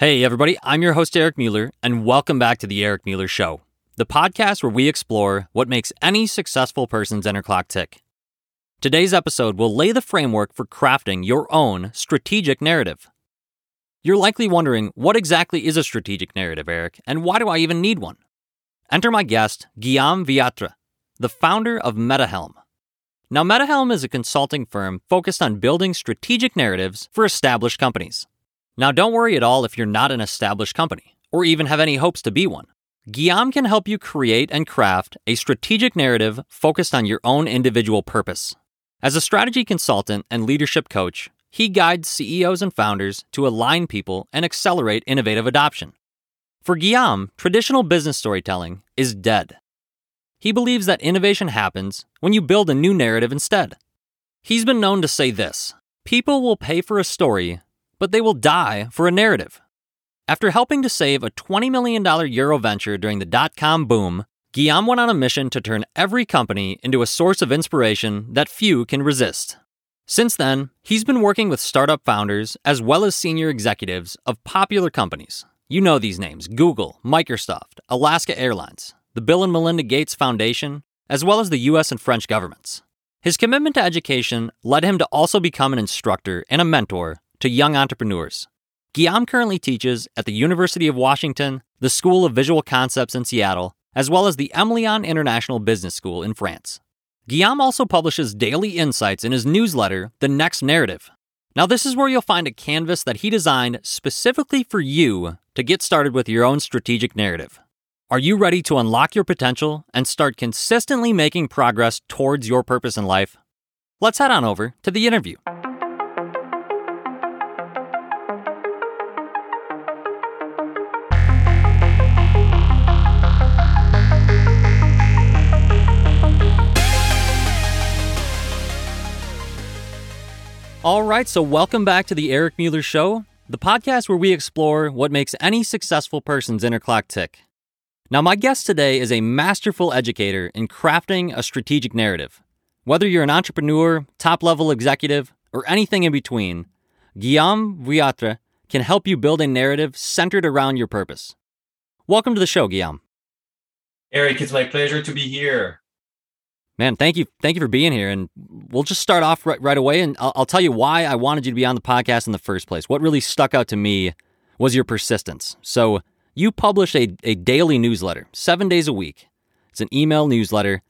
Hey, everybody, I'm your host, Eric Mueller, and welcome back to The Eric Mueller Show, the podcast where we explore what makes any successful person's inner clock tick. Today's episode will lay the framework for crafting your own strategic narrative. You're likely wondering what exactly is a strategic narrative, Eric, and why do I even need one? Enter my guest, Guillaume Wiatr, the founder of MetaHelm. Now, MetaHelm is a consulting firm focused on building strategic narratives for established companies. Now, don't worry at all if you're not an established company, or even have any hopes to be one. Guillaume can help you create and craft a strategic narrative focused on your own individual purpose. As a strategy consultant and leadership coach, he guides CEOs and founders to align people and accelerate innovative adoption. For Guillaume, traditional business storytelling is dead. He believes that innovation happens when you build a new narrative instead. He's been known to say this People will pay for a story but they will die for a narrative. After helping to save a $20 million Euro venture during the dot com boom, Guillaume went on a mission to turn every company into a source of inspiration that few can resist. Since then, he's been working with startup founders as well as senior executives of popular companies. You know these names Google, Microsoft, Alaska Airlines, the Bill and Melinda Gates Foundation, as well as the US and French governments. His commitment to education led him to also become an instructor and a mentor to young entrepreneurs. Guillaume currently teaches at the University of Washington, the School of Visual Concepts in Seattle, as well as the Emlyon International Business School in France. Guillaume also publishes daily insights in his newsletter, The Next Narrative. Now, this is where you'll find a canvas that he designed specifically for you to get started with your own strategic narrative. Are you ready to unlock your potential and start consistently making progress towards your purpose in life? Let's head on over to the interview. All right, so welcome back to the Eric Mueller Show, the podcast where we explore what makes any successful person's inner clock tick. Now, my guest today is a masterful educator in crafting a strategic narrative. Whether you're an entrepreneur, top level executive, or anything in between, Guillaume Wiatr can help you build a narrative centered around your purpose. Welcome to the show, Guillaume. Eric, it's my pleasure to be here. Man, thank you, thank you for being here, and we'll just start off right, right away, and I'll, I'll tell you why I wanted you to be on the podcast in the first place. What really stuck out to me was your persistence. So you publish a, a daily newsletter, seven days a week. It's an email newsletter.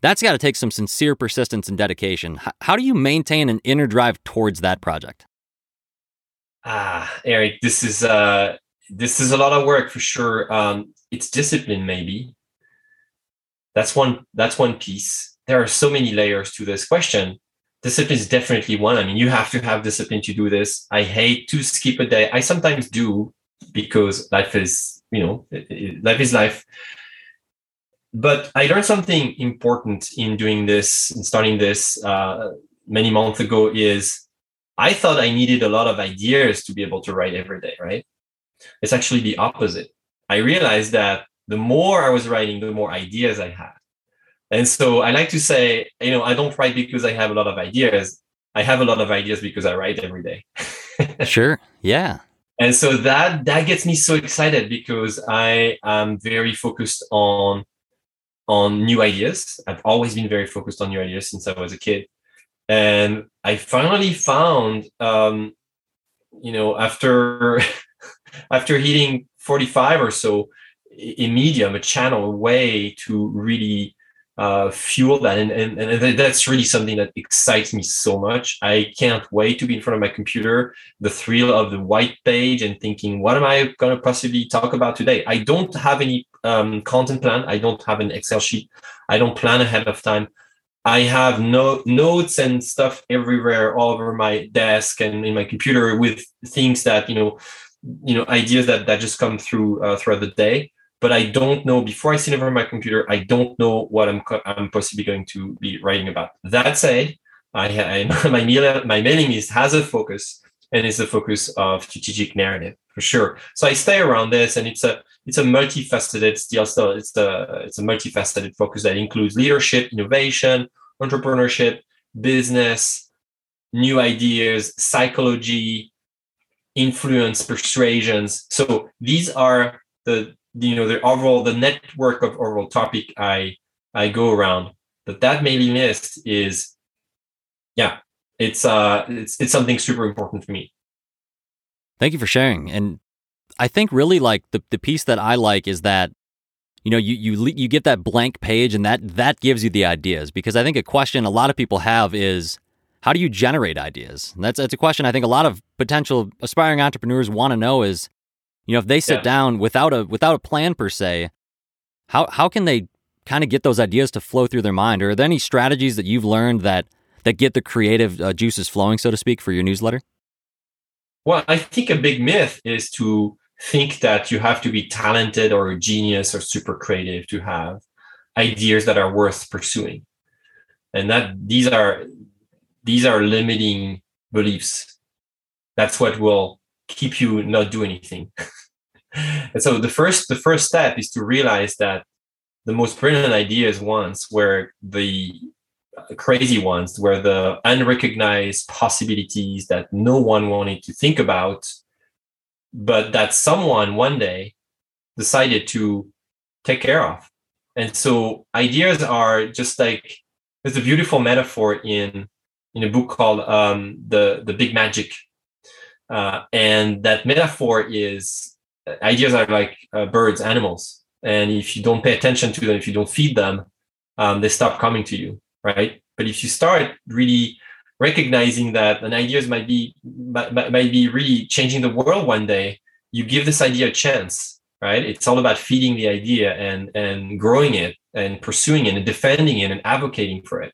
That's got to take some sincere persistence and dedication. How, how do you maintain an inner drive towards that project? Ah, Eric, this is uh, this is a lot of work for sure. Um, it's discipline, maybe that's one that's one piece. There are so many layers to this question. Discipline is definitely one. I mean you have to have discipline to do this. I hate to skip a day. I sometimes do because life is you know life is life. But i learned something important in doing this and starting this uh, many months ago is i thought i needed a lot of ideas to be able to write every day right? It's actually the opposite. I realized that the more I was writing, the more ideas I had. And so I like to say, you know, I don't write because I have a lot of ideas. I have a lot of ideas because I write every day. sure. Yeah. And so that that gets me so excited because I am very focused on on new ideas. I've always been very focused on new ideas since I was a kid. And I finally found um, you know, after after hitting 45 or so, a medium, a channel, a way to really uh, fuel that. And, and, and that's really something that excites me so much. I can't wait to be in front of my computer, the thrill of the white page and thinking, what am I going to possibly talk about today? I don't have any um, content plan. I don't have an Excel sheet. I don't plan ahead of time. I have no notes and stuff everywhere, all over my desk and in my computer with things that, you know, you know, ideas that, that just come through uh, throughout the day but I don't know before I sit over my computer. I don't know what I'm I'm possibly going to be writing about. That said, I, I my my mailing list has a focus, and it's the focus of strategic narrative for sure. So I stay around this, and it's a it's a multifaceted still still it's a it's a multifaceted focus that includes leadership, innovation, entrepreneurship, business, new ideas, psychology, influence, persuasions. So these are the you know the overall the network of overall topic I I go around. But that mailing list is yeah, it's uh it's it's something super important for me. Thank you for sharing. And I think really like the the piece that I like is that you know you you you get that blank page and that that gives you the ideas because I think a question a lot of people have is how do you generate ideas? And that's that's a question I think a lot of potential aspiring entrepreneurs want to know is you know if they sit yeah. down without a without a plan per se how how can they kind of get those ideas to flow through their mind or are there any strategies that you've learned that that get the creative uh, juices flowing so to speak for your newsletter? Well, I think a big myth is to think that you have to be talented or a genius or super creative to have ideas that are worth pursuing and that these are these are limiting beliefs that's what will keep you not do anything and so the first the first step is to realize that the most brilliant ideas ones were the crazy ones where the unrecognized possibilities that no one wanted to think about but that someone one day decided to take care of. And so ideas are just like there's a beautiful metaphor in in a book called um, the the Big Magic, uh, and that metaphor is ideas are like uh, birds, animals, and if you don't pay attention to them, if you don't feed them, um, they stop coming to you, right? But if you start really recognizing that an ideas might be might, might be really changing the world one day you give this idea a chance right? It's all about feeding the idea and and growing it and pursuing it and defending it and advocating for it.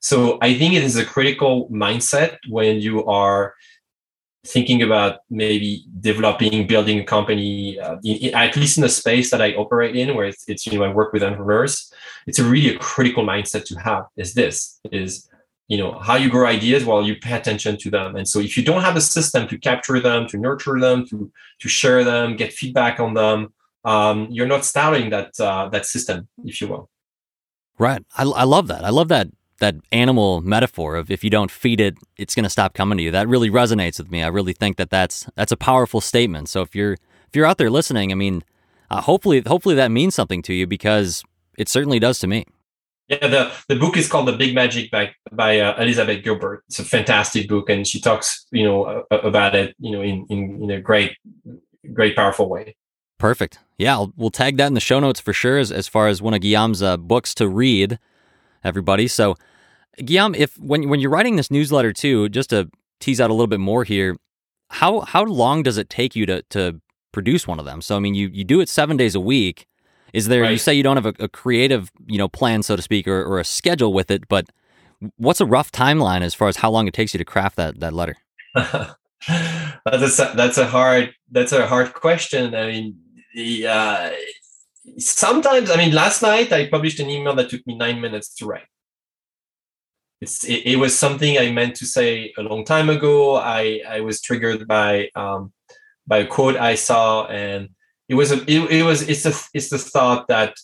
So i think it is a critical mindset when you are thinking about maybe developing building a company uh, in, at least in the space that i operate in where it's, it's you know i work with entrepreneurs. It's a really a critical mindset to have is this is you know how you grow ideas while you pay attention to them. And so if you don't have a system to capture them to nurture them to to share them get feedback on them um, you're not starting that uh, that system if you will. Right. I, I love that. I love that that animal metaphor of if you don't feed it it's going to stop coming to you that really resonates with me i really think that that's that's a powerful statement so if you're if you're out there listening i mean uh, hopefully hopefully that means something to you because it certainly does to me yeah, the, the book is called The Big Magic by by uh, Elizabeth Gilbert. It's a fantastic book, and she talks, you know, uh, about it, you know, in, in in a great, great, powerful way. Perfect. Yeah, I'll, we'll tag that in the show notes for sure, as as far as one of Guillaume's uh, books to read, everybody. So, Guillaume, if when when you're writing this newsletter too, just to tease out a little bit more here, how how long does it take you to to produce one of them? So, I mean, you you do it seven days a week is there? Right. You say you don't have a, a, creative, you know, plan, so to speak, or, or a schedule with it, but what's a rough timeline as far as how long it takes you to craft that that letter? that's a that's a hard that's a hard question. I mean, the, uh, sometimes I mean, last night I published an email that took me nine minutes to write. It's it, it was something I meant to say a long time ago. I I was triggered by um, by a quote I saw and it was a it, it was it's the it's the thought that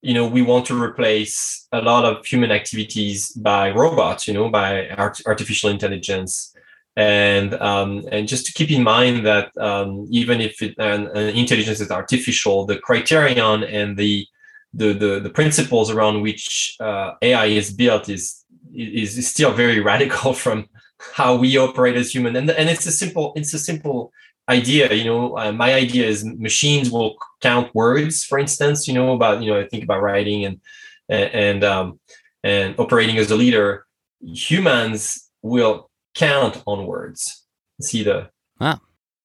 you know we want to replace a lot of human activities by robots you know by art, artificial intelligence and um, and just to keep in mind that um, even if it, an, an, intelligence is artificial the criterion and the the the, the principles around which uh, ai is built is is still very radical from how we operate as human. And, and it's a simple it's a simple idea you know uh, my idea is machines will count words for instance you know about you know i think about writing and and um, and operating as a leader. Humans will count on words. See the, ah.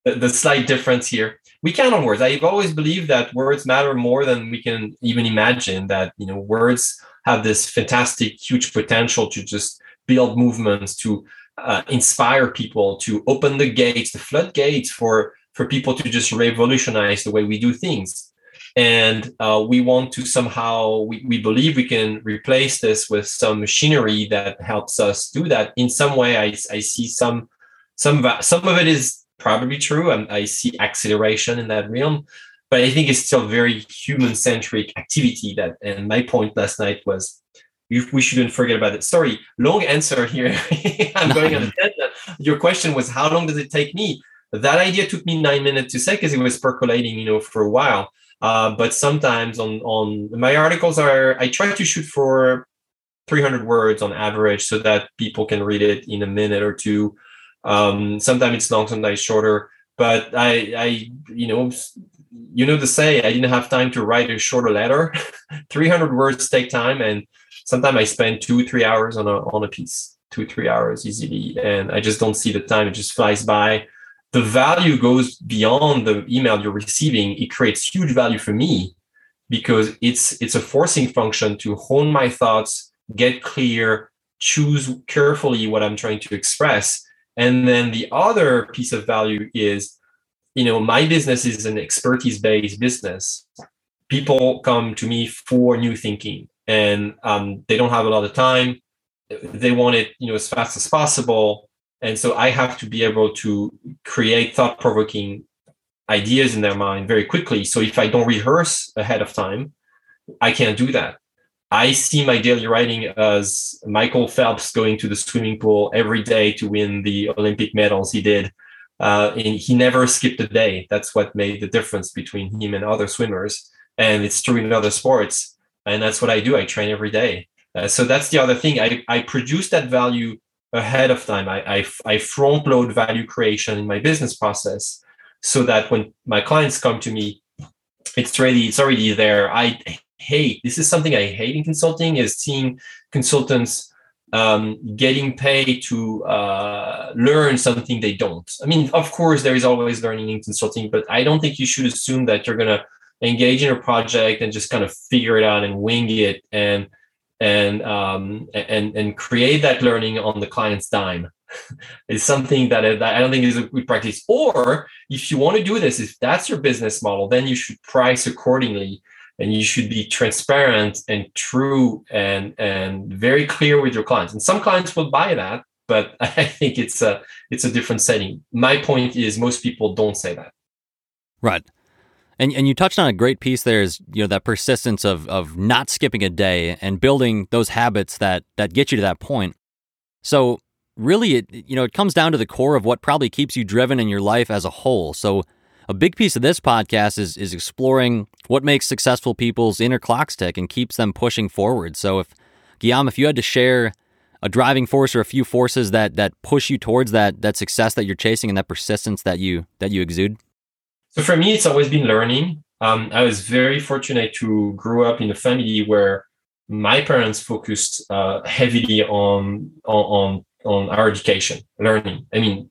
the the slight difference here. We count on words. I've always believed that words matter more than we can even imagine that you know words have this fantastic huge potential to just build movements to uh, inspire people to open the gates, the floodgates for for people to just revolutionize the way we do things. And uh, we want to somehow we, we believe we can replace this with some machinery that helps us do that. In some way, I, I see some some some of it is probably true. I, I see acceleration in that realm, but I think it's still very human centric activity. That and my point last night was we shouldn't forget about it. Sorry, long answer here. I'm going on a tangent. Your question was how long does it take me? that idea took me nine minutes to say because it was percolating, you know, for a while. Uh, but sometimes on on my articles are I try to shoot for 300 words on average so that people can read it in a minute or two. Um, sometimes it's long, sometimes shorter. But I, I, you know, you know to say I didn't have time to write a shorter letter. 300 words take time, and sometimes I spend two, three hours on a on a piece, two, three hours easily, and I just don't see the time. It just flies by the value goes beyond the email you're receiving it creates huge value for me because it's it's a forcing function to hone my thoughts get clear choose carefully what i'm trying to express and then the other piece of value is you know my business is an expertise based business people come to me for new thinking and um, they don't have a lot of time they want it you know as fast as possible and so I have to be able to create thought provoking ideas in their mind very quickly. So if I don't rehearse ahead of time, I can't do that. I see my daily writing as Michael Phelps going to the swimming pool every day to win the Olympic medals he did. Uh, and he never skipped a day. That's what made the difference between him and other swimmers. And it's true in other sports. And that's what I do. I train every day. Uh, so that's the other thing. I, I produce that value ahead of time. I, I, I front load value creation in my business process so that when my clients come to me, it's ready, it's already there. I hate this is something I hate in consulting is seeing consultants um, getting paid to uh, learn something they don't. I mean, of course, there is always learning in consulting, but I don't think you should assume that you're gonna engage in a project and just kind of figure it out and wing it and and um, and and create that learning on the client's dime is something that, that I don't think is a good practice. Or if you want to do this, if that's your business model, then you should price accordingly and you should be transparent and true and and very clear with your clients. And some clients will buy that, but I think it's a it's a different setting. My point is most people don't say that. Right. And and you touched on a great piece there is you know that persistence of of not skipping a day and building those habits that that get you to that point. So really it you know it comes down to the core of what probably keeps you driven in your life as a whole. So a big piece of this podcast is is exploring what makes successful people's inner clocks tick and keeps them pushing forward. So if Guillaume, if you had to share a driving force or a few forces that that push you towards that that success that you're chasing and that persistence that you that you exude. So for me, it's always been learning. Um, I was very fortunate to grow up in a family where my parents focused uh, heavily on, on on our education, learning. I mean,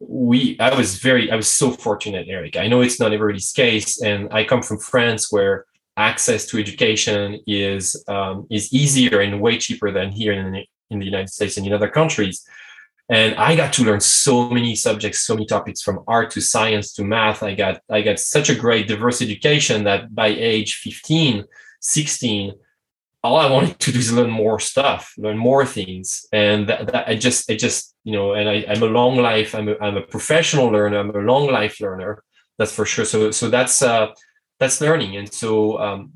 we I was very I was so fortunate, Eric. I know it's not everybody's case, and I come from France where access to education is um, is easier and way cheaper than here in the, in the United States and in other countries and i got to learn so many subjects so many topics from art to science to math i got i got such a great diverse education that by age 15 16 all i wanted to do is learn more stuff learn more things. And that, that i just i just you know and I, am a long life I'm a, I'm a professional learner i'm a long life learner that's for sure. So so that's uh that's learning. And so um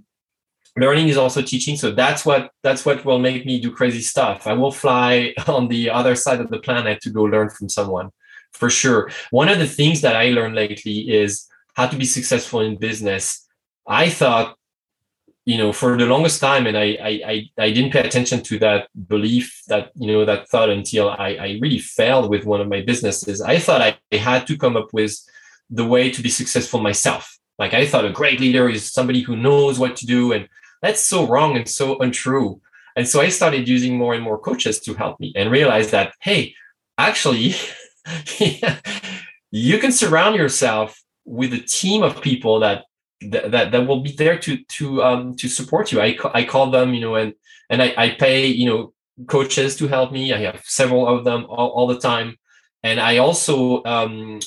learning is also teaching. So that's what that's what will make me do crazy stuff. I will fly on the other side of the planet to go learn from someone for sure. One of the things that i learned lately is how to be successful in business. I thought you know for the longest time and i i i, didn't pay attention to that belief that you know that thought until i i really failed with one of my businesses i thought i had to come up with the way to be successful myself like i thought a great leader is somebody who knows what to do and that's so wrong and so untrue. And so I started using more and more coaches to help me and realized that, hey, actually, you can surround yourself with a team of people that that that will be there to to um to support you. I I call them, you know, and and I, I pay, you know, coaches to help me. I have several of them all, all the time. And I also um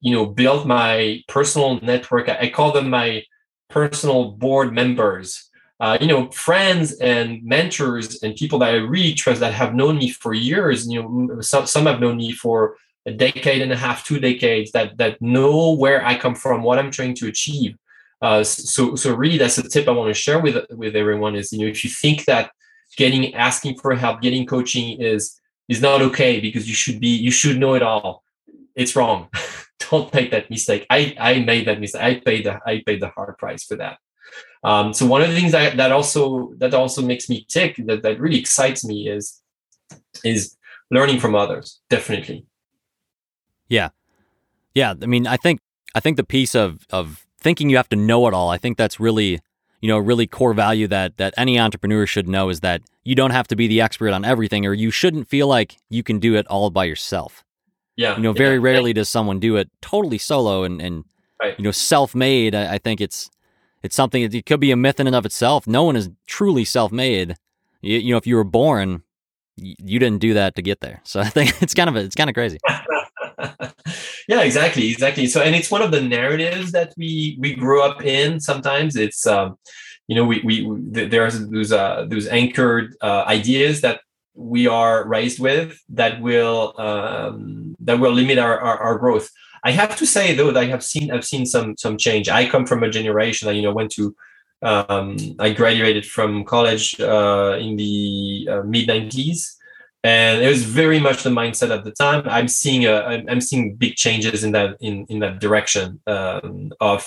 you know build my personal network. I, call them my personal board members uh, you know, friends and mentors and people that I really trust that have known me for years. You know, some some have known me for a decade and a half, two decades. That that know where I come from, what I'm trying to achieve. Uh, so so really, that's a tip I want to share with with everyone. Is you know, if you think that getting asking for help, getting coaching is is not okay because you should be you should know it all. It's wrong. don't make that mistake. I I made that mistake. I paid the I paid the hard price for that. Um, so one of the things that, that also that also makes me tick that that really excites me is is learning from others. Definitely. Yeah, yeah. I mean, I think I think the piece of of thinking you have to know it all. I think that's really you know a really core value that that any entrepreneur should know is that you don't have to be the expert on everything, or you shouldn't feel like you can do it all by yourself. Yeah. You know, very yeah. rarely does someone do it totally solo and and Right. you know self-made. I, I think it's it's something that it could be a myth in and of itself. No one is truly self-made. You, you know, if you were born, y- you didn't do that to get there. So I think it's kind of it's kind of crazy. yeah exactly exactly. So and it's one of the narratives that we we grew up in sometimes. It's um you know we we, we there's those uh those anchored uh, ideas that we are raised with that will um that will limit our, our our growth. I have to say though that i have seen i've seen some some change. I come from a generation that you know went to um i graduated from college uh in the uh, mid 90s and it was very much the mindset at the time. I'm seeing a, I'm seeing big changes in that in in that direction um, of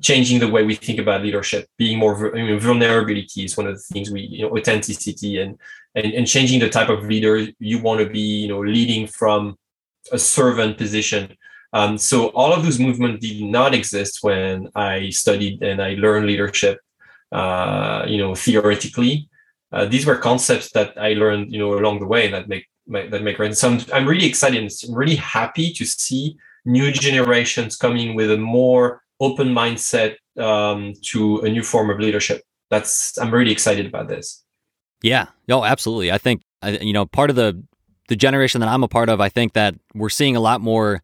changing the way we think about leadership, being more I mean, vulnerability is one of the things we you know authenticity and and and changing the type of leader you want to be, you know, leading from a servant position. Um, so all of those movements did not exist when I studied and I learned leadership, uh, you know, theoretically uh, these were concepts that I learned, you know, along the way that make, make that make sense. So I'm, I'm really excited. I'm really happy to see new generations coming with a more open mindset um, to a new form of leadership. That's I'm really excited about this. Yeah. Oh, absolutely. I think you know part of the the generation that I'm a part of. I think that we're seeing a lot more,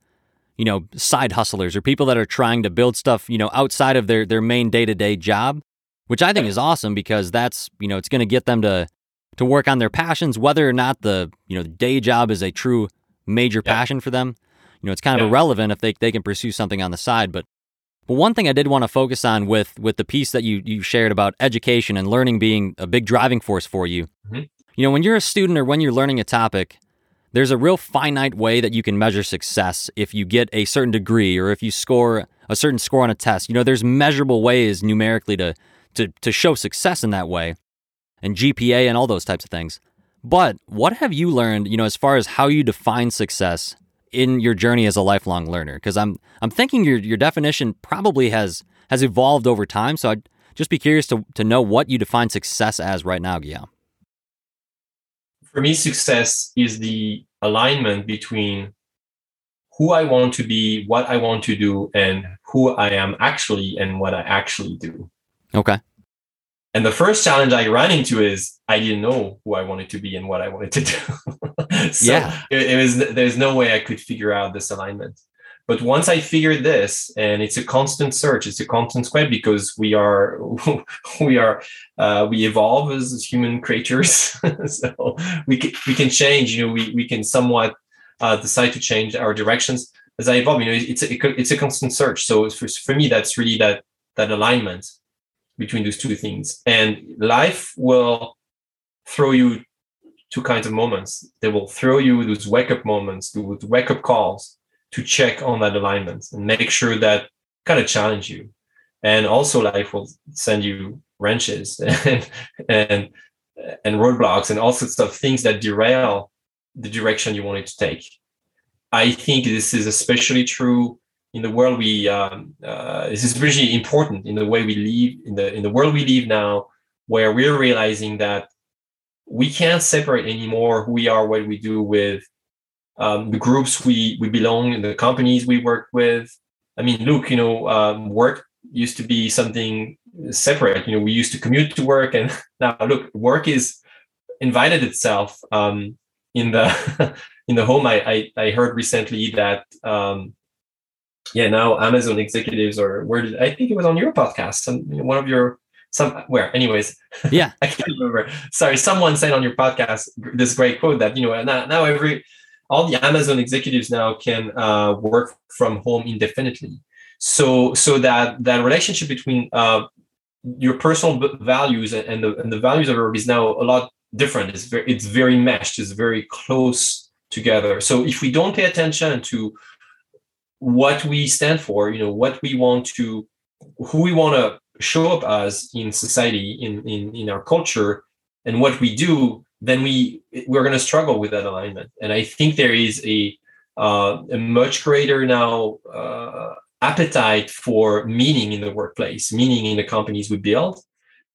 you know, side hustlers or people that are trying to build stuff, you know, outside of their their main day to day job, which I think is awesome because that's you know it's going to get them to to work on their passions, whether or not the you know the day job is a true major Yeah. passion for them. You know, it's kind of Yeah. irrelevant if they they can pursue something on the side, but. But one thing I did want to focus on with with the piece that you you shared about education and learning being a big driving force for you. Mhm. You know, when you're a student or when you're learning a topic, there's a real finite way that you can measure success if you get a certain degree or if you score a certain score on a test. You know, there's measurable ways numerically to to to show success in that way and GPA and all those types of things. But what have you learned, you know, as far as how you define success in your journey as a lifelong learner? Because I'm I'm thinking your your definition probably has has evolved over time. So I'd just be curious to to know what you define success as right now, Guillaume. For me, success is the alignment between who I want to be, what I want to do, and who I am actually and what I actually do. Okay. And the first challenge I ran into is I didn't know who I wanted to be and what I wanted to do. so Yeah. it, it was there's no way I could figure out this alignment. But once I figured this, and it's a constant search, it's a constant quest because we are we are uh, we evolve as human creatures, so we can we can change. You know, we we can somewhat uh, decide to change our directions as I evolve. You know, it's a, it's a constant search. So for, for me, that's really that that alignment between those two things. And life will throw you two kinds of moments. They will throw you those wake up moments, those wake up calls to check on that alignment and make sure that kind of challenge you. And also life will send you wrenches and and and roadblocks and all sorts of things that derail the direction you wanted to take. I think this is especially true in the world we um, uh, this is really important in the way we live in the in the world we live now where we're realizing that we can't separate anymore who we are what we do with um, the groups we we belong in the companies we work with. I mean look you know um, work used to be something separate. You know we used to commute to work and now look work is invited itself um, in the in the home. I, I i heard recently that um, yeah now amazon executives or where did i think it was on your podcast some one of your somewhere anyways. Yeah. i can't remember. Sorry someone said on your podcast this great quote that you know now, now every all the amazon executives now can uh, work from home indefinitely. So so that that relationship between uh, your personal values and, and the and the values of work is now a lot different. It's very it's very meshed. It's very close together. So if we don't pay attention to what we stand for, you know, what we want to, who we want to show up as in society, in in in our culture, and what we do, then we we're going to struggle with that alignment. And I think there is a uh, a much greater now uh, appetite for meaning in the workplace, meaning in the companies we build,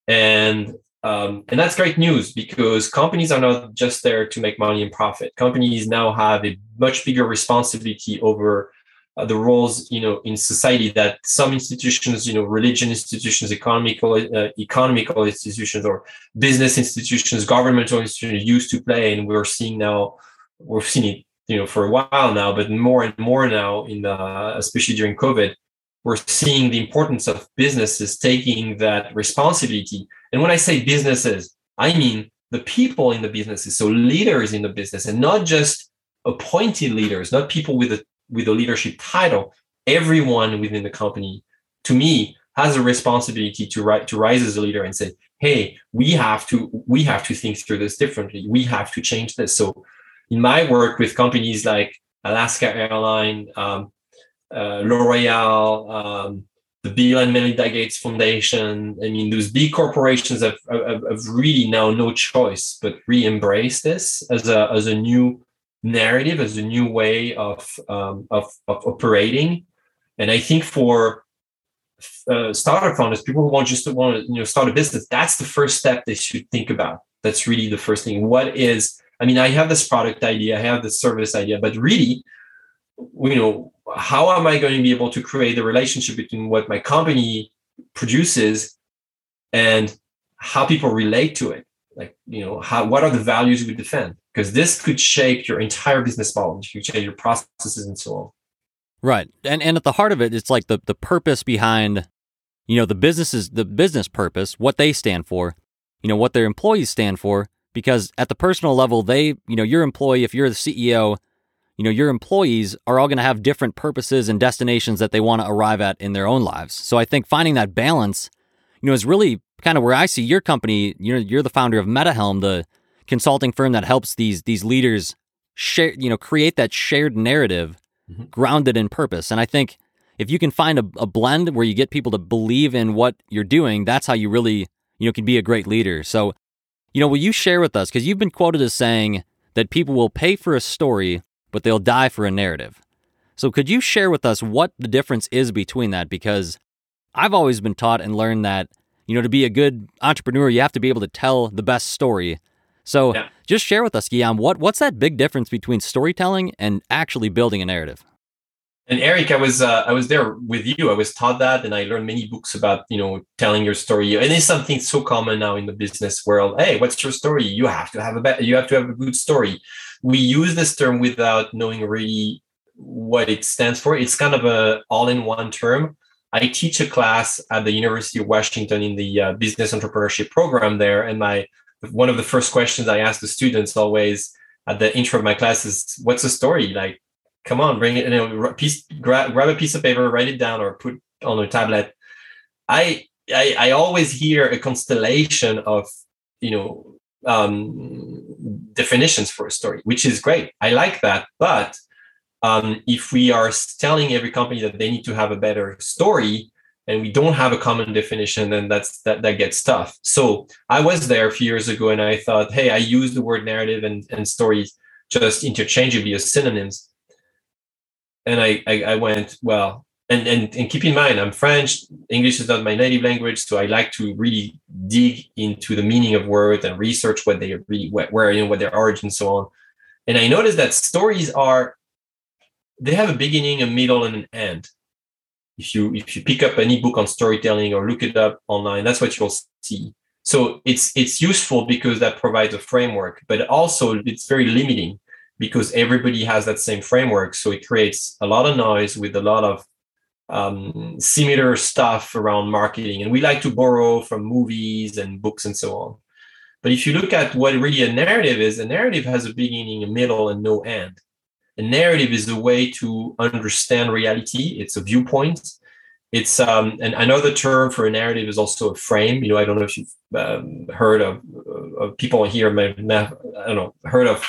and um, and that's great news because companies are not just there to make money and profit. Companies now have a much bigger responsibility over uh, the roles, you know, in society that some institutions, you know, religion institutions, economical, uh, economical institutions, or business institutions, governmental institutions used to play, and we're seeing now, we've seen it, you know, for a while now, but more and more now, in especially during COVID, we're seeing the importance of businesses taking that responsibility. And when I say businesses, I mean the people in the businesses, so leaders in the business, and not just appointed leaders, not people with a with a leadership title. Everyone within the company, to me, has a responsibility to to rise as a leader and say, "Hey, we have to we have to think through this differently. We have to change this." So, in my work with companies like Alaska Airline, um, uh, L'Oreal, um, the Bill and Melinda Gates Foundation. I mean, those big corporations have, have, have really now no choice but re-embrace this as a as a new narrative, as a new way of um, of, of operating. And I think for uh, startup founders, people who want just to want to you know start a business, that's the first step they should think about. That's really the first thing. What is? I mean, I have this product idea, I have this service idea, but really, you know, how am I going to be able to create a relationship between what my company produces and how people relate to it? Like, you know, how what are the values we defend? Because this could shape your entire business model, you change your processes and so on. Right. And and at the heart of it, it's like the the purpose behind, you know, the businesses the business purpose, what they stand for, you know, what their employees stand for. Because at the personal level, they, you know, your employee, if you're the CEO, you know, your employees are all going to have different purposes and destinations that they want to arrive at in their own lives. So I think finding that balance, you know, is really kind of where I see your company. You're you're the founder of MetaHelm, the consulting firm that helps these these leaders share, you know, create that shared narrative mm-hmm. grounded in purpose. And I think if you can find a, a blend where you get people to believe in what you're doing, that's how you really, you know, can be a great leader. So, you know, will you share with us because you've been quoted as saying that people will pay for a story but they'll die for a narrative. So, could you share with us what the difference is between that? Because I've always been taught and learned that, you know, to be a good entrepreneur, you have to be able to tell the best story. So, yeah. just share with us, Guillaume, what, what's that big difference between storytelling and actually building a narrative? And Eric, I was uh, I was there with you. I was taught that, and I learned many books about you know telling your story. And it's something so common now in the business world. Hey, what's your story? You have to have a be- you have to have a good story we use this term without knowing really what it stands for. It's kind of a all-in-one term. I teach a class at the University of Washington in the uh, business entrepreneurship program there, and my one of the first questions I ask the students always at the intro of my class is, "What's the story?" Like, come on, bring it. You know, piece, grab, grab a piece of paper, write it down, or put on a tablet. I, I I always hear a constellation of you know um, definitions for a story, which is great. I like that. But um, if we are telling every company that they need to have a better story and we don't have a common definition, then that's that that gets tough. So I was there a few years ago and I thought, hey, I use the word narrative and, and stories just interchangeably as synonyms. And I, I, I went, well, and, and and keep in mind i'm french english is not my native language so i like to really dig into the meaning of words and research what they really where you know what their origin so on and i noticed that stories are they have a beginning a middle and an end if you if you pick up any book on storytelling or look it up online that's what you'll see so it's it's useful because that provides a framework but also it's very limiting because everybody has that same framework so it creates a lot of noise with a lot of um, similar stuff around marketing. And we like to borrow from movies and books and so on. But if you look at what really a narrative is, a narrative has a beginning, a middle, and no end. A narrative is a way to understand reality. It's a viewpoint. It's um, and another term for a narrative is also a frame. You know, I don't know if you've um, heard of, of people here may, may I don't know heard of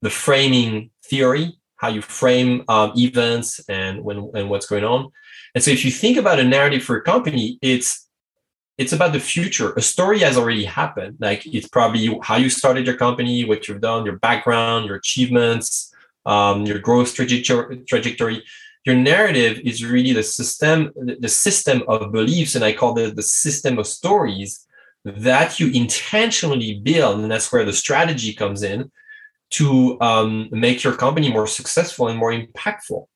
the framing theory how you frame um, events and when and what's going on. And so if you think about a narrative for a company, it's it's about the future. A story has already happened. Like it's probably how you started your company, what you've done, your background, your achievements, um, your growth trajectory. Your narrative is really the system, the system of beliefs, and I call it the system of stories that you intentionally build, and that's where the strategy comes in to um, make your company more successful and more impactful.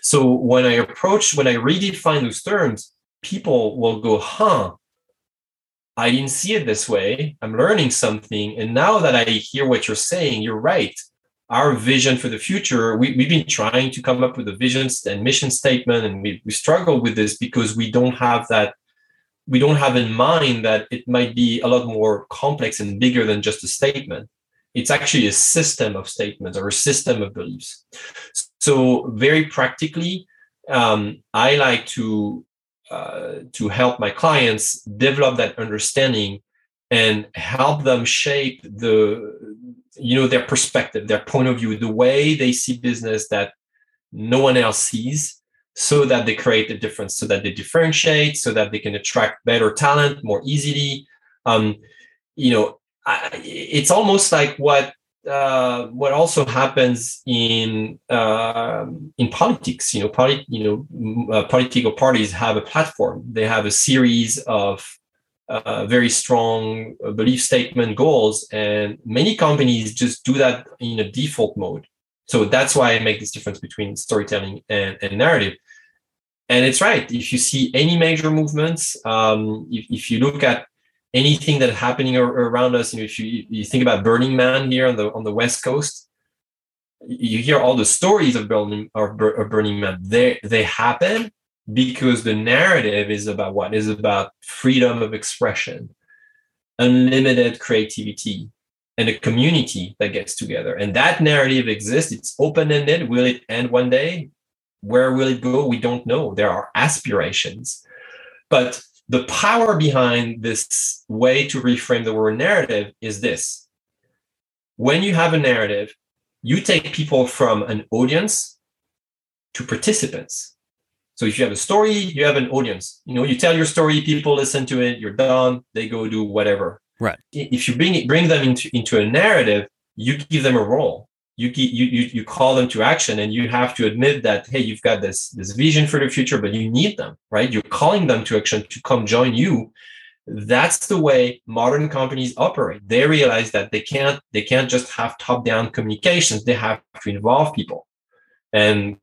So when I approach, when I redefine those terms, people will go, huh, I didn't see it this way. I'm learning something. And now that I hear what you're saying, you're right. Our vision for the future, we, have been trying to come up with a vision and mission statement, and we, we struggle with this because we don't have that, we don't have in mind that it might be a lot more complex and bigger than just a statement. It's actually a system of statements or a system of beliefs. So, very practically, um, I like to uh, to help my clients develop that understanding and help them shape the you know their perspective their point of view the way they see business that no one else sees so that they create a difference so that they differentiate so that they can attract better talent more easily um, you know I, it's almost like what uh, what also happens in uh, in politics. You know, polit- you know, uh, political parties have a platform. They have a series of uh, very strong belief statement goals, and many companies just do that in a default mode. So that's why I make this difference between storytelling and, and narrative. And it's right. If you see any major movements, um, if, if you look at anything that's happening around us. You know, if you, you think about Burning Man here on the on the West Coast, you hear all the stories of Burning of Burning Man. They they happen because the narrative is about what is about freedom of expression, unlimited creativity, and a community that gets together. And that narrative exists. It's open ended. Will it end one day? Where will it go? We don't know. There are aspirations, but the power behind this way to reframe the word narrative is this when you have a narrative you take people from an audience to participants so if you have a story you have an audience. You know you tell your story people listen to it you're done they go do whatever. Right. If you bring it, bring them into, into a narrative you give them a role. You, you you you call them to action and you have to admit that hey you've got this this vision for the future but you need them right? You're calling them to action to come join you. That's the way modern companies operate. They realize that they can't they can't just have top down communications. They have to involve people and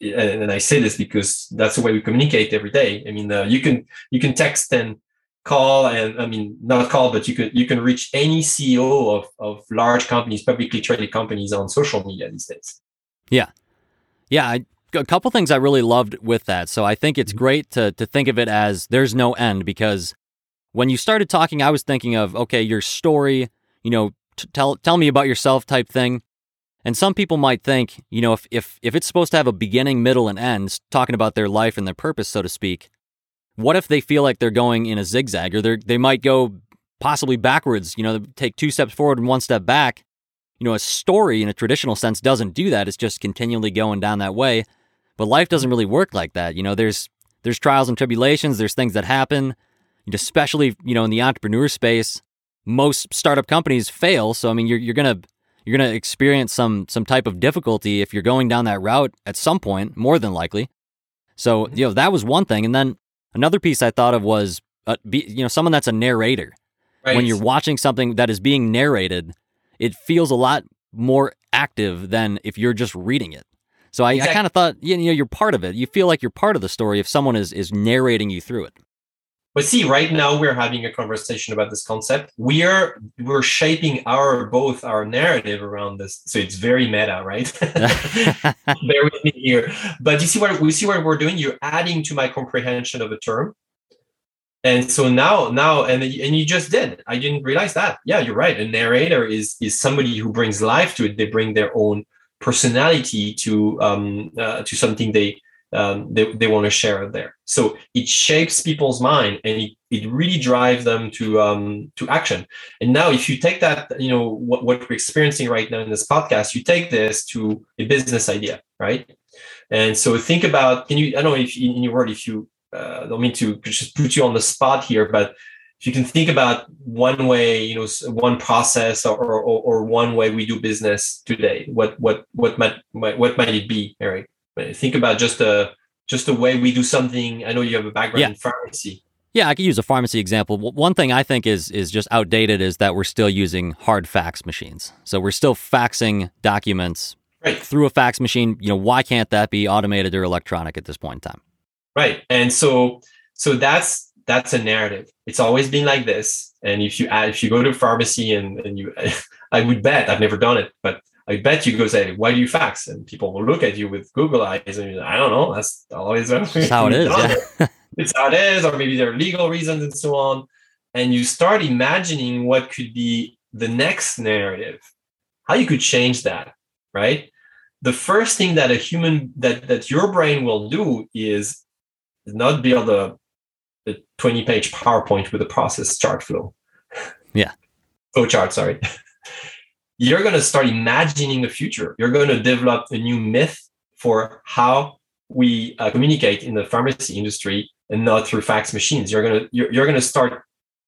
and i say this because that's the way we communicate every day i mean uh, you can you can text and call and I mean not call, but you can you can reach any CEO of, of large companies, publicly traded companies on social media these days. Yeah. Yeah. I, a couple things I really loved with that. So I think it's mm-hmm. great to to think of it as there's no end because when you started talking, I was thinking of okay, your story, you know, t- tell tell me about yourself type thing. And some people might think, you know, if if if it's supposed to have a beginning, middle, and end, talking about their life and their purpose, so to speak, what if they feel like they're going in a zigzag or they they might go possibly backwards, you know, take two steps forward and one step back? You know, a story in a traditional sense doesn't do that. It's just continually going down that way. But life doesn't really work like that. You know, there's there's trials and tribulations, there's things that happen, especially, you know, in the entrepreneur space, most startup companies fail. So I mean, you're you're going to you're going to experience some some type of difficulty if you're going down that route at some point, more than likely. So, mm-hmm. you know, that was one thing. And then Another piece I thought of was, uh, be, you know, someone that's a narrator. Right. When you're watching something that is being narrated, it feels a lot more active than if you're just reading it. So I, exactly. I kind of thought, you know, you're part of it. You feel like you're part of the story if someone is is narrating you through it. But see, right now we're having a conversation about this concept. We are we're shaping our both our narrative around this. So it's very meta, right? Bear with me here. But you see what we see what we're doing? You're adding to my comprehension of a term. And so now, now, and and you just did. I didn't realize that. Yeah, you're right. A narrator is is somebody who brings life to it. They bring their own personality to um uh, to something they um, they, they want to share it there. So it shapes people's mind and it, it really drives them to um, to action. And now if you take that, you know, what, what we're experiencing right now in this podcast, you take this to a business idea, right? And so think about, can you, I don't know if in your word, if you, uh, don't mean to just put you on the spot here, but if you can think about one way, you know, one process or, or, or one way we do business today, what, what, what might, what might it be, Eric? Think about just a just the way we do something. I know you have a background yeah. in pharmacy. Yeah, I could use a pharmacy example. One thing I think is is just outdated is that we're still using hard fax machines. So we're still faxing documents right. through a fax machine. You know, why can't that be automated or electronic at this point in time? Right. And so so that's that's a narrative. It's always been like this. And if you add, if you go to pharmacy and, and you I would bet, I've never done it, but I bet you go say, "Why do you fax?" And people will look at you with Google eyes, and you're like, I don't know. That's always that's how it is. Yeah. it's how it is, or maybe there are legal reasons and so on. And you start imagining what could be the next narrative, how you could change that, right? The first thing that a human that that your brain will do is not build a, a 20 page PowerPoint with a process chart flow. Yeah. Oh, chart, sorry. you're going to start imagining the future. You're going to develop a new myth for how we uh, communicate in the pharmacy industry and not through fax machines. You're going to you're, you're going to start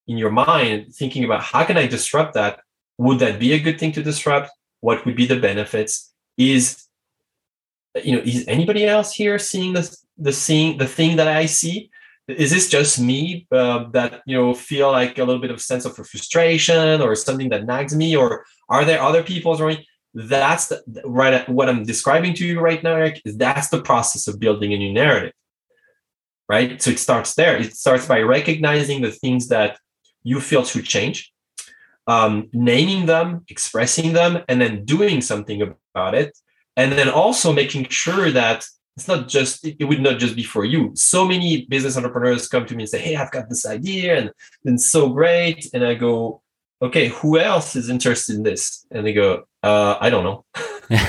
in your mind thinking about how can I disrupt that? Would that be a good thing to disrupt? What would be the benefits? Is you know is anybody else here seeing the the seeing the thing that I see? Is this just me uh, that you know feel like a little bit of sense of frustration or something that nags me, or are there other people around? That's the, right. What I'm describing to you right now, Eric, is that's the process of building a new narrative. Right. So it starts there. It starts by recognizing the things that you feel should change, um, naming them, expressing them, and then doing something about it. And then also making sure that it's not just it would not just be for you so many business entrepreneurs come to me and say hey i've got this idea and it's so great and i go okay, who else is interested in this? And they go, uh, I don't know.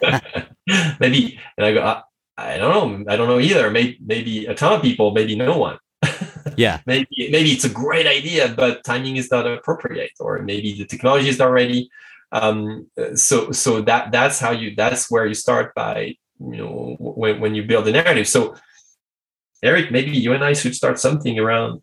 maybe, and I go, I, I, don't know. I don't know either. Maybe, maybe a ton of people, maybe no one. yeah. Maybe, maybe it's a great idea, but timing is not appropriate, or maybe the technology is not ready. Um, so, so that that's how you. That's where you start by you know when when you build a narrative. So, Eric, maybe you and I should start something around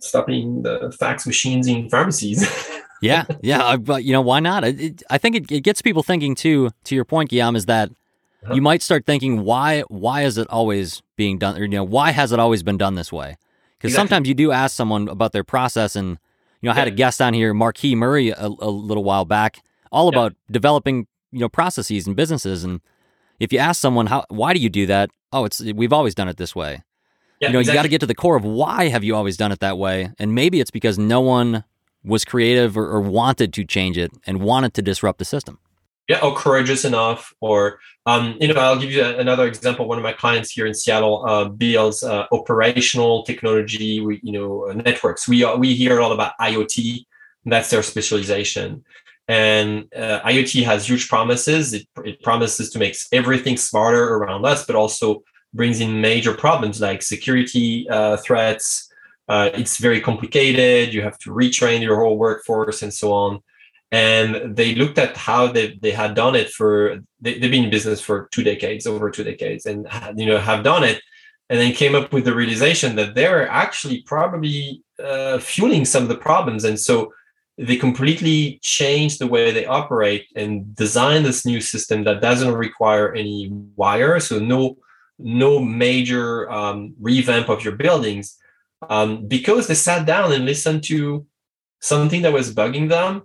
stopping the fax machines in pharmacies. yeah, yeah, but you know why not? It, it, I think it, it, gets people thinking too. To your point, Guillaume, is that uh-huh. you might start thinking why why is it always being done, or you know why has it always been done this way? Because exactly. sometimes you do ask someone about their process, and you know I had yeah. a guest on here, Marquis Murray, a, a little while back, all about yeah. developing you know processes and businesses, and if you ask someone how why do you do that? Oh, it's we've always done it this way. Yeah, you know, exactly. you got to get to the core of why have you always done it that way, and maybe it's because no one was creative or, or wanted to change it and wanted to disrupt the system. Yeah, or courageous enough, or um, you know, I'll give you another example. One of my clients here in Seattle uh, builds uh, operational technology, we, you know, uh, networks. We we hear a lot about IoT. That's their specialization. And uh, IoT has huge promises. It, it promises to make everything smarter around us, but also brings in major problems like security uh, threats. Uh, it's very complicated. You have to retrain your whole workforce and so on. And they looked at how they, they had done it for, they, have been in business for two decades, over two decades, and you know have done it, and then came up with the realization that they're actually probably uh, fueling some of the problems. And so they completely changed the way they operate and designed this new system that doesn't require any wire, so no no major um, revamp of your buildings um, because they sat down and listened to something that was bugging them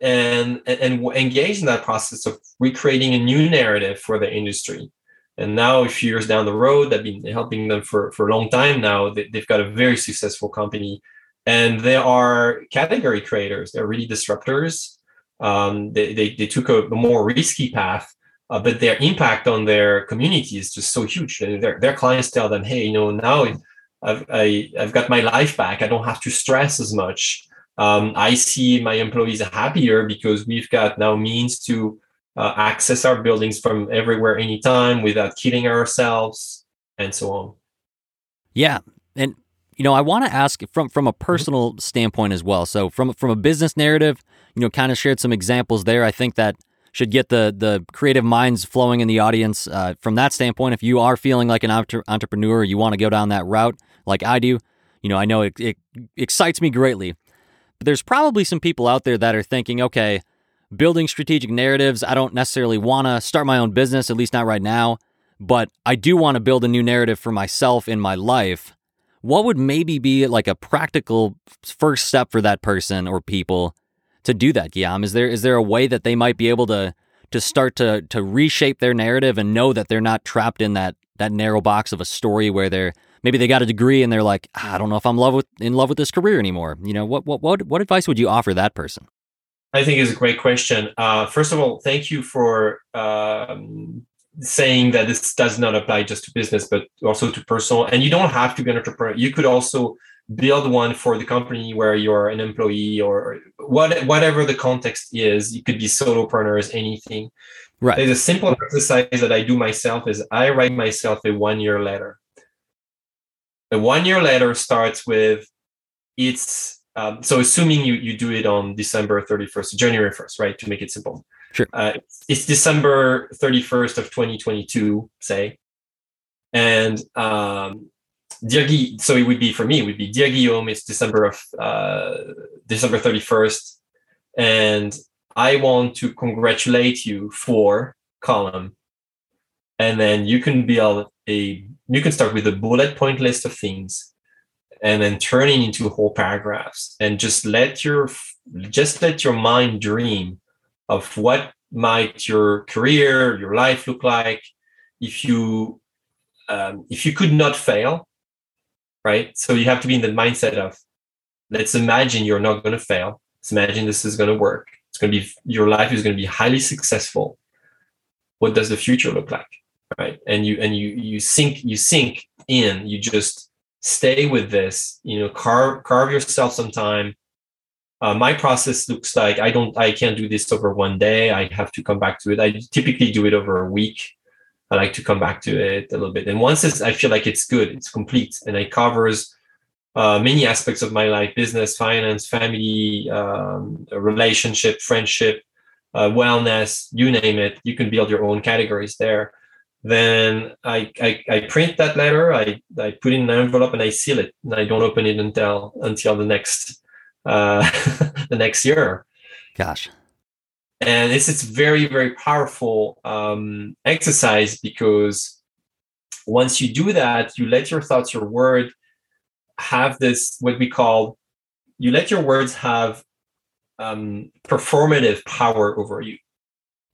and, and, and engaged in that process of recreating a new narrative for the industry. And now, a few years down the road, I've been helping them for, for a long time now. They, they've got a very successful company and they are category creators. They're really disruptors. Um, they, they, they took a, a more risky path uh, but their impact on their community is just so huge. Their, their clients tell them, hey, you know, now I've, I, have got my life back. I don't have to stress as much. Um, I see my employees happier because we've got now means to uh, access our buildings from everywhere, anytime, without killing ourselves. and so on. Yeah, and you know, I want to ask from from a mm-hmm. personal standpoint as well. So from from a business narrative, you know, kind of shared some examples there. I think that should get the the creative minds flowing in the audience. Uh, from that standpoint, if you are feeling like an entre- entrepreneur, you want to go down that route, like I do, you know, I know it, it excites me greatly. But there's probably some people out there that are thinking, okay, building strategic narratives. I don't necessarily want to start my own business, at least not right now. But I do want to build a new narrative for myself in my life what would maybe be like a practical first step for that person or people to do that, Guillaume? Is there is there a way that they might be able to to start to to reshape their narrative and know that they're not trapped in that that narrow box of a story where they're maybe they got a degree and they're like, ah, I don't know if I'm love with in love with this career anymore. You know, what what what what advice would you offer that person? I think is a great question. Uh, first of all, thank you for um, saying that this does not apply just to business, but also to personal. And you don't have to be an entrepreneur. You could also build one for the company where you're an employee or what, whatever the context is. You could be solopreneurs, anything. Right. There's a simple exercise that I do myself is I write myself a one year letter. A one year letter starts with it's um, so assuming you, you do it on December 31st, January 1st, right? To make it simple. Sure. Uh, it's December 31st of 2022, say. And um, Guy, so it would be for me, it would be Dear Guillaume, it's December of uh, December 31st. And I want to congratulate you for column. And then you can build a you can start with a bullet point list of things and then turning into whole paragraphs and just let your just let your mind dream of what might your career, your life look like if you um, if you could not fail, right? So you have to be in the mindset of let's imagine you're not going to fail. Let's imagine this is going to work. It's going to be your life is going to be highly successful. What does the future look like, right? And you and you you sink you sink in. You just stay with this. You know, carve carve yourself some time uh, my process looks like I don't, I can't do this over one day. I have to come back to it. I typically do it over a week. I like to come back to it a little bit. And once I feel like it's good, it's complete, and it covers uh, many aspects of my life: business, finance, family, um, relationship, friendship, uh, wellness, you name it. You can build your own categories there. Then I, I, I print that letter. I I put in an envelope and I seal it. And I don't open it until until the next uh, the next year. Gosh. And it's it's very very powerful um, exercise because once you do that, you let your thoughts, your word, have this what we call you let your words have um, performative power over you.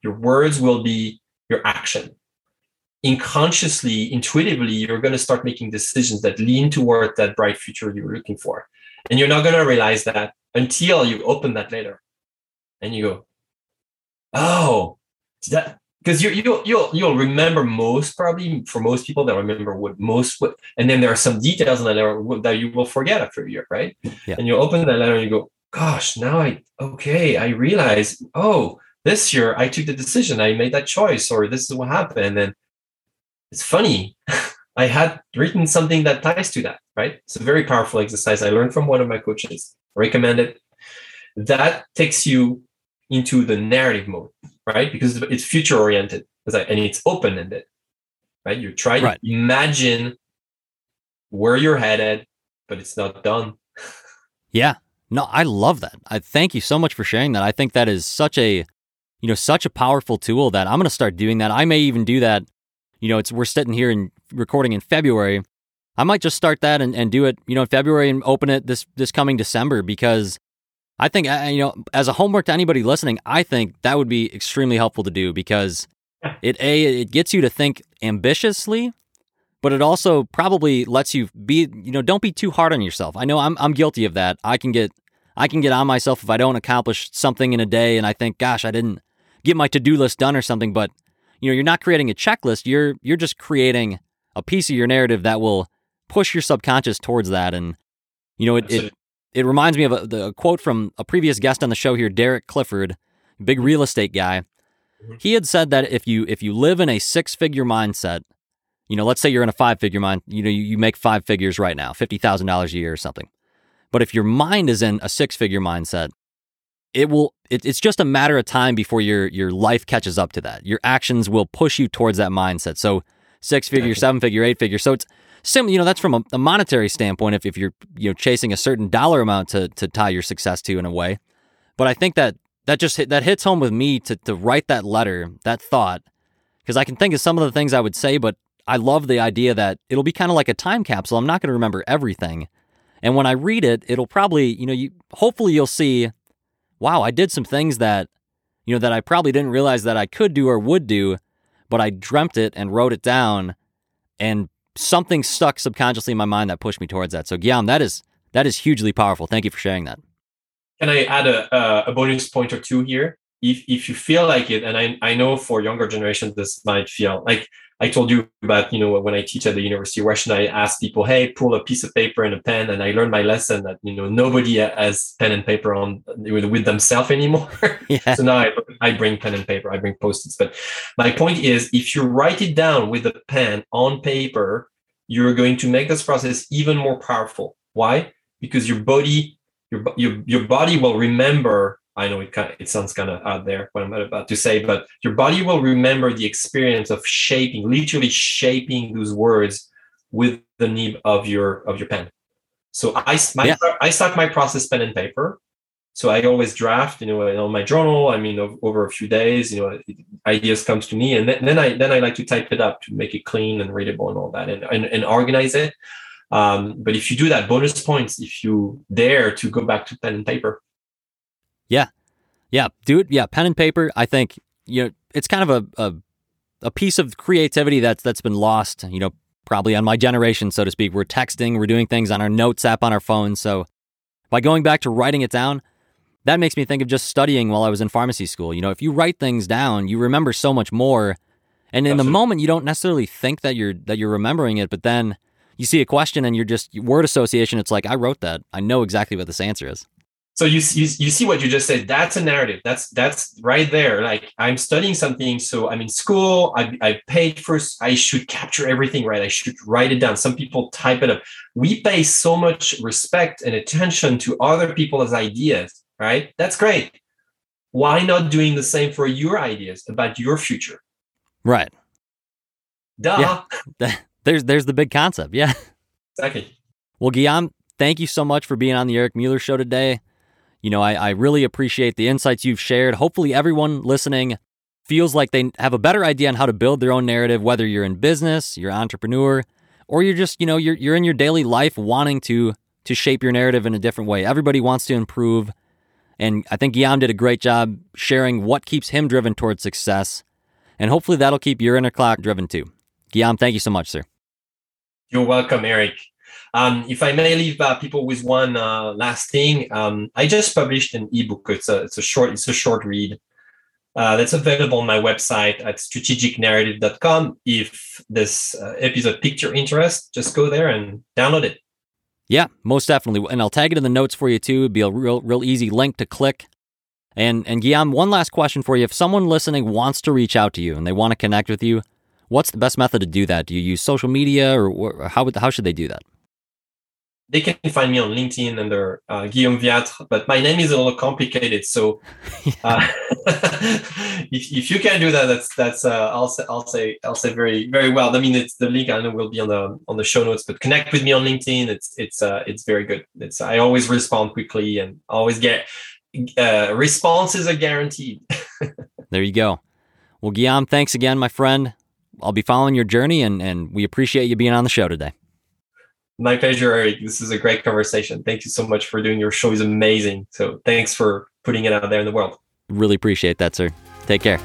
Your words will be your action. Unconsciously, intuitively, you're going to start making decisions that lean toward that bright future you're looking for. And you're not going to realize that until you open that later and you go, oh, that because you you'll you'll you'll remember most probably for most people that remember what most what and then there are some details in that letter that you will forget after a year, right? Yeah. And you open that letter and you go, gosh, now I okay, I realize, oh, this year I took the decision, I made that choice, or this is what happened. And it's funny. I had written something that ties to that, right? It's a very powerful exercise. I learned from one of my coaches, recommend it. That takes you into the narrative mode, right? Because it's future oriented and it's open ended, right? You try right. to imagine where you're headed, but it's not done. yeah. No, I love that. I thank you so much for sharing that. I think that is such a, you know, such a powerful tool that I'm going to start doing that. I may even do that you know, it's we're sitting here and recording in February. I might just start that and, and do it, you know, in February and open it this this coming December because I think uh, you know, as a homework to anybody listening, I think that would be extremely helpful to do because it a it gets you to think ambitiously, but it also probably lets you be, you know, don't be too hard on yourself. I know I'm I'm guilty of that. I can get I can get on myself if I don't accomplish something in a day and I think, gosh, I didn't get my to-do list done or something, but you know, you're not creating a checklist. You're you're just creating a piece of your narrative that will push your subconscious towards that. And you know, it it, it reminds me of a, the, a quote from a previous guest on the show here, Derek Clifford, big real estate guy. Mm-hmm. He had said that if you if you live in a six figure mindset, you know, let's say you're in a five figure mind, you know, you, you make five figures right now, $50,000 a year or something. But if your mind is in a six figure mindset, it will it, it's just a matter of time before your your life catches up to that. Your actions will push you towards that mindset. So six figure, seven figure, eight figure. So it's similar, you know, that's from a, a, monetary standpoint if, if you're you know chasing a certain dollar amount to to tie your success to in a way. But I think that that just hit, that hits home with me to to write that letter, that thought, because I can think of some of the things I would say, but I love the idea that it'll be kind of like a time capsule. I'm not going to remember everything. And when I read it, it'll probably, you know, you hopefully you'll see, wow, I did some things that, you know, that I probably didn't realize that I could do or would do, but I dreamt it and wrote it down and something stuck subconsciously in my mind that pushed me towards that. So Guillaume, that is that is hugely powerful. Thank you for sharing that. Can I add a, a bonus point or two here? If if you feel like it, and I I know for younger generations this might feel like I told you about, you know, when I teach at the university, where should I ask people, hey, pull a piece of paper and a pen, and I learned my lesson that you know nobody has pen and paper on with themselves anymore. Yeah. so now I, I bring pen and paper, I bring post-its. But my point is, if you write it down with a pen on paper, you're going to make this process even more powerful. Why? Because your body, your your your body will remember I know it kind of, it sounds kind of out there what I'm about to say, but your body will remember the experience of shaping, literally shaping those words with the nib of your of your pen. So I my, yeah. I start my process pen and paper. So I always draft, you know, on my journal. I mean, over a few days, you know, ideas comes to me, and then, then I then I like to type it up to make it clean and readable and all that, and and, and organize it. Um, but if you do that, bonus points if you dare to go back to pen and paper. Yeah. Yeah. Do it. Yeah. Pen and paper. I think, you know, it's kind of a, a, a piece of creativity that's, that's been lost, you know, probably on my generation, so to speak. We're texting, we're doing things on our notes app on our phones. So by going back to writing it down, that makes me think of just studying while I was in pharmacy school. You know, if you write things down, you remember so much more. And in Absolutely. the moment, you don't necessarily think that you're that you're remembering it, but then you see a question and you're just word association. It's like I wrote that. I know exactly what this answer is so you, you you see what you just said. That's a narrative. That's that's right there. Like i'm studying something so i'm in school. I, I paid first. I should capture everything right? I should write it down. Some people type it up. We pay so much respect and attention to other people's ideas right? That's great. Why not doing the same for your ideas about your future? Right. Duh. Yeah. there's there's the big concept. Yeah. Exactly. Well guillaume thank you so much for being on the eric mueller show today you know, I, I really appreciate the insights you've shared. Hopefully, everyone listening feels like they have a better idea on how to build their own narrative, whether you're in business, you're an entrepreneur, or you're just, you know, you're, you're in your daily life wanting to to shape your narrative in a different way. Everybody wants to improve. And I think Guillaume did a great job sharing what keeps him driven towards success. And hopefully that'll keep your inner clock driven too. Guillaume, thank you so much, sir. You're welcome, Eric. Um, if I may leave uh, people with one uh, last thing, um, I just published an ebook. It's a it's a short it's a short read. Uh, that's available on my website at strategicnarrative.com. If this uh, episode piqued your interest, just go there and download it. Yeah, most definitely. And I'll tag it in the notes for you too. It'd be a real, real easy link to click. And and Guillaume, one last question for you. If someone listening wants to reach out to you and they want to connect with you, what's the best method to do that? Do you use social media, or, how how should they do that? They can find me on LinkedIn under uh, Guillaume Wiatr, but my name is a little complicated. So uh, if, if you can do that, that's that's uh, I'll say I'll say I'll say very very well. I mean, it's the link I know will be on the on the show notes, but connect with me on LinkedIn. It's it's uh, it's very good. It's I always respond quickly and always get uh, responses are guaranteed. there you go. Well, Guillaume, thanks again, my friend. I'll be following your journey, and and we appreciate you being on the show today. My pleasure, Eric. This is a great conversation. Thank you so much for doing your show. is amazing. So thanks for putting it out there in the world. Really appreciate that, sir. Take care.